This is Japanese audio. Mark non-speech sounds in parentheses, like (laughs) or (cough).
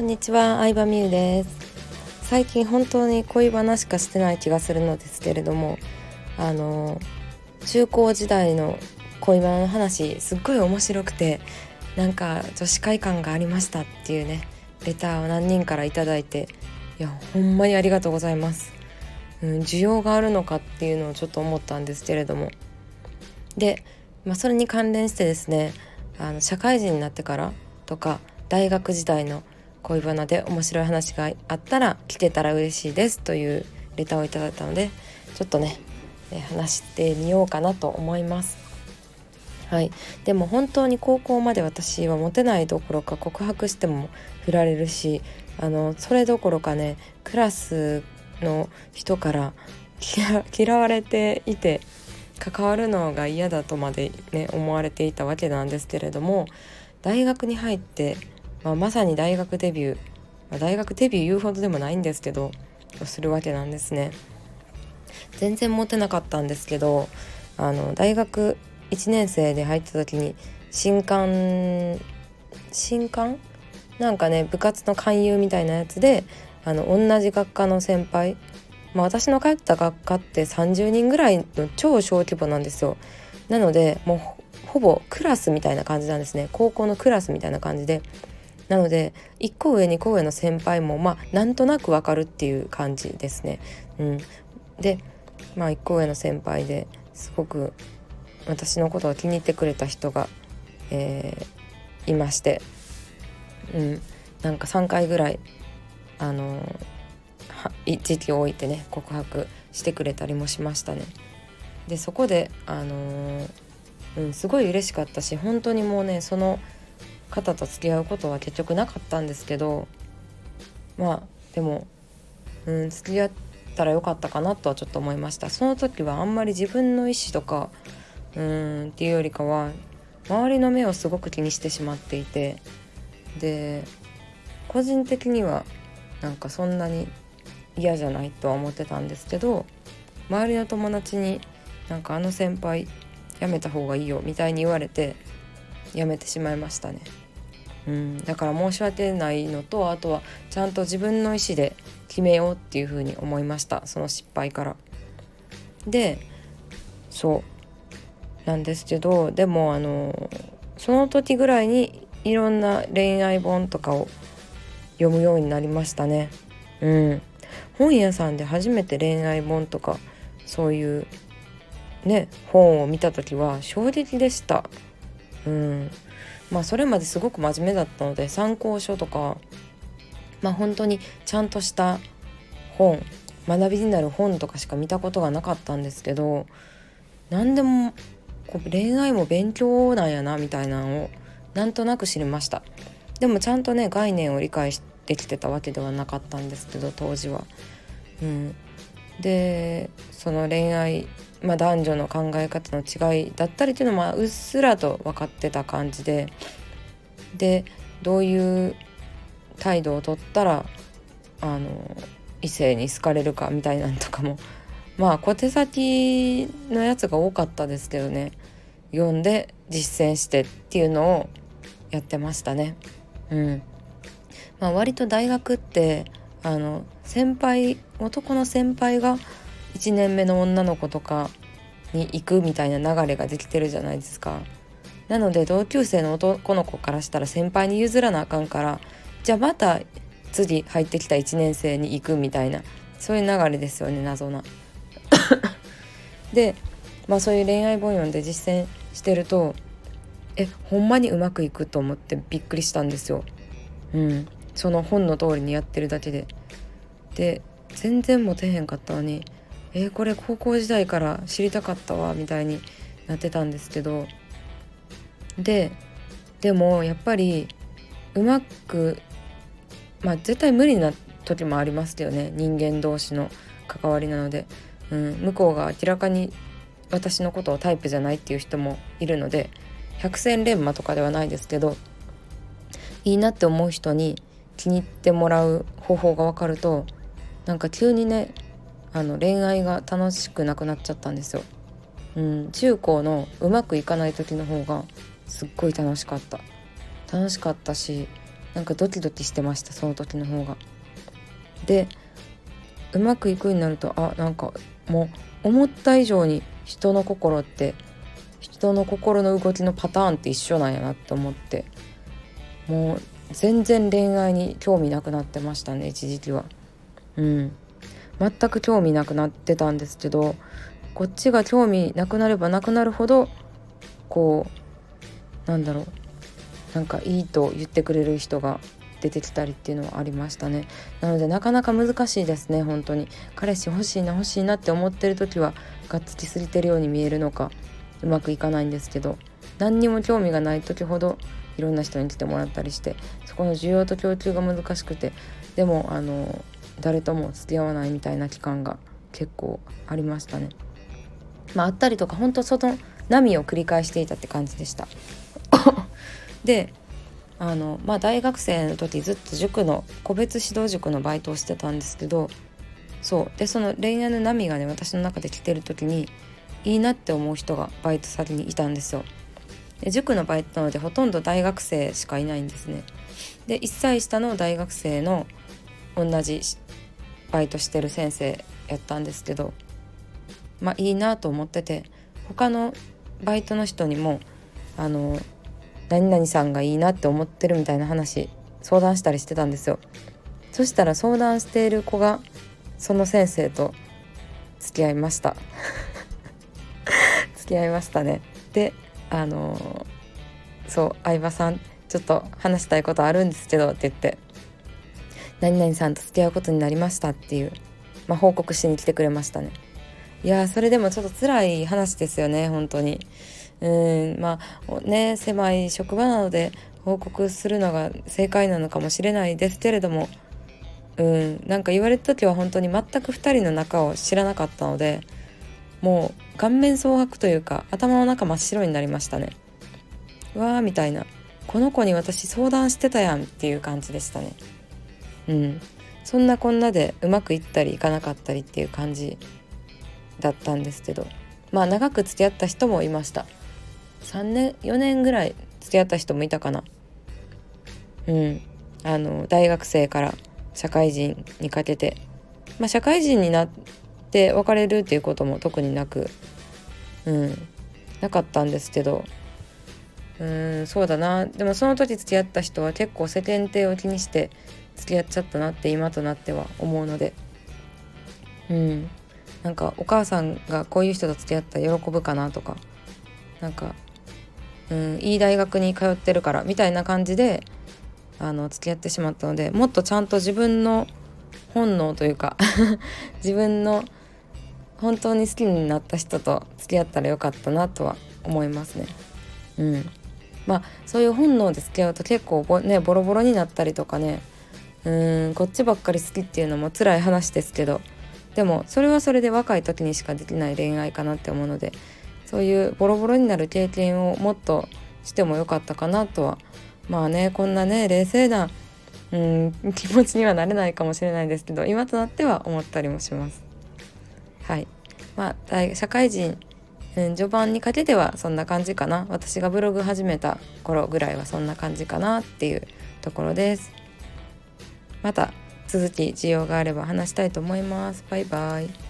こんにちは、相葉美優です。最近本当に恋バナしかしてない気がするのですけれどもあの中高時代の恋バナの話すっごい面白くてなんか女子会感がありましたっていうねレターを何人から頂いていやほんまにありがとうございます、うん、需要があるのかっていうのをちょっと思ったんですけれども。で、まあ、それに関連してですねあの社会人になってからとか大学時代の恋バナで面白い話があったら聞けたら嬉しいですというレターをいただいたのでちょっとね話してみようかなと思います。はい、でも本当に高校まで私はモテないどころか告白しても振られるしあのそれどころかねクラスの人から (laughs) 嫌われていて関わるのが嫌だとまでね思われていたわけなんですけれども大学に入ってまあ、まさに大学デビュー、まあ、大学デビュー言うほどでもないんですけどするわけなんですね。全然モテなかったんですけどあの大学1年生で入った時に新刊新刊？なんかね部活の勧誘みたいなやつであの同じ学科の先輩、まあ、私の通った学科って30人ぐらいの超小規模なんですよ。なのでもうほぼクラスみたいな感じなんですね高校のクラスみたいな感じでなので1個上2個上の先輩もまあなんとなくわかるっていう感じですね。うん、でまあ1個上の先輩ですごく私のことを気に入ってくれた人が、えー、いまして、うん、なんか3回ぐらいあの時期を置いてね告白してくれたりもしましたね。でそこであのー、うん、すごい嬉しかったし本当にもうねその方と付き合うことは結局なかったんですけどまあでも、うん、付き合ったらよかったかなとはちょっと思いました。その時はあんまり自分の意思とかうんっていうよりかは周りの目をすごく気にしてしまっていてで個人的にはなんかそんなに嫌じゃないとは思ってたんですけど周りの友達になんかあの先輩やめた方がいいよみたいに言われてやめてしまいましたね。うん、だから申し訳ないのとあとはちゃんと自分の意思で決めようっていうふうに思いましたその失敗から。でそうなんですけどでもあのその時ぐらいにいろんな恋愛本とかを読むようになりましたね。うん、本屋さんで初めて恋愛本とかそういうね本を見た時は衝撃でした。うん。まあそれまですごく真面目だったので参考書とかまあ本当にちゃんとした本学びになる本とかしか見たことがなかったんですけど何でもこう恋愛も勉強なんやなみたいなのをなんとなく知りました。でもちゃんとね概念を理解できてたわけではなかったんですけど当時は。うん、でその恋愛まあ、男女の考え方の違いだったりっていうのもうっすらと分かってた感じででどういう態度をとったらあの異性に好かれるかみたいなんとかも (laughs) まあ小手先のやつが多かったですけどね読んで実践してっていうのをやってましたね。うんまあ、割と大学ってあの先輩男の先輩が1年目の女の子とかに行くみたいな流れができてるじゃないですか。なので同級生の男の子からしたら先輩に譲らなあかんからじゃあまた次入ってきた1年生に行くみたいなそういう流れですよね謎な。でまあそういう恋愛本読んで実践してるとえほんまにうまくいくと思ってびっくりしたんですよ。うん、その本の通りにやってるだけで。で全然モテへんかったのにえー、これ高校時代から知りたかったわみたいになってたんですけど。ででもやっぱりうまくまあ絶対無理な時もありますよね。人間同士の関わりなので、うん、向こうが明らかに私のことをタイプじゃないっていう人もいるので百戦錬磨とかではないですけどいいなって思う人に気に入ってもらう方法が分かるとなんか急にねあの恋愛が楽しくなくなっちゃったんですよ。うん、中高のうまくいかない時の方がすっごい楽しかった楽しかったしなんかドキドキしてましたその時の方が。でうまくいくようになるとあなんかもう思った以上に人の心って人の心の動きのパターンって一緒なんやなって思ってもう全然恋愛に興味なくなってましたね一時期は。うん。全く興味なくなってたんですけどこっちが興味なくなればなくなるほどこうなんだろうなんかいいと言ってくれる人が出てきたりっていうのはありましたね。なのでなかなか難しいですね本当に。彼氏欲しいな欲しいなって思ってる時はがっつきすぎてるように見えるのかうまくいかないんですけど何にも興味がない時ほどいろんな人に来てもらったりしてそこの需要と供給が難しくてでもあの誰とも付き合わないみたいな期間が結構ありましたね。まあ、あったりとか本当その波を繰り返していたって感じでした。(laughs) であの、まあ、大学生の時ずっと塾の個別指導塾のバイトをしてたんですけどそうでその恋愛の波がね私の中で来てる時にいいなって思う人がバイト先にいたんですよ。で塾のバイトなのでほとんど大学生しかいないんですね。で1歳下の大学生の同じバイトしてる先生やったんですけどまあいいなと思ってて他のバイトの人にもあの何々さんがいいなって思ってるみたいな話相談したりしてたんですよ。そしたら相談している子がその先生と付き合いました。(laughs) 付き合いましたね。であのそう相葉さんちょっと話したいことあるんですけどって言って。何々さんと付き合うことになりましたっていう、まあ、報告しに来てくれましたね。いやそれでもちょっと辛い話ですよね本当に。うんまあね狭い職場なので報告するのが正解なのかもしれないですけれどもうんなんか言われた時は本当に全く2人の仲を知らなかったのでもう顔面蒼白というか頭の中真っ白になりましたね。わーみたいな。この子に私相談してたやんっていう感じでしたね。うん。そんなこんなでうまくいったりいかなかったりっていう感じだったんですけど。まあ長く付き合った人もいました。3年4年ぐらい付き合った人もいたかな。うん。あの大学生から社会人にかけて。まあ社会人になって別れるっていうことも特になくうんなかったんですけどうんそうだな。でもその時付き合った人は結構世間体を気にして付き合っちゃったなって今となっては思うのでうん。なんかお母さんがこういう人と付き合ったら喜ぶかなとかなんか、うん、いい大学に通ってるからみたいな感じであの付き合ってしまったのでもっとちゃんと自分の本能というか (laughs) 自分の本当に好きになった人と付き合ったらよかったなとは思いますね。うん、まあそういう本能で付き合うと結構ボ,、ね、ボロボロになったりとかねうんこっちばっかり好きっていうのも辛い話ですけどでもそれはそれで若い時にしかできない恋愛かなって思うのでそういうボロボロになる経験をもっとしてもよかったかなとはまあねこんなね冷静なうん気持ちにはなれないかもしれないですけど今となっては思ったりもします。はいまあ、社会人、うん、序盤にかけてはそんな感じかな私がブログ始めた頃ぐらいはそんな感じかなっていうところです。また続き需要があれば話したいと思います。バイバイ。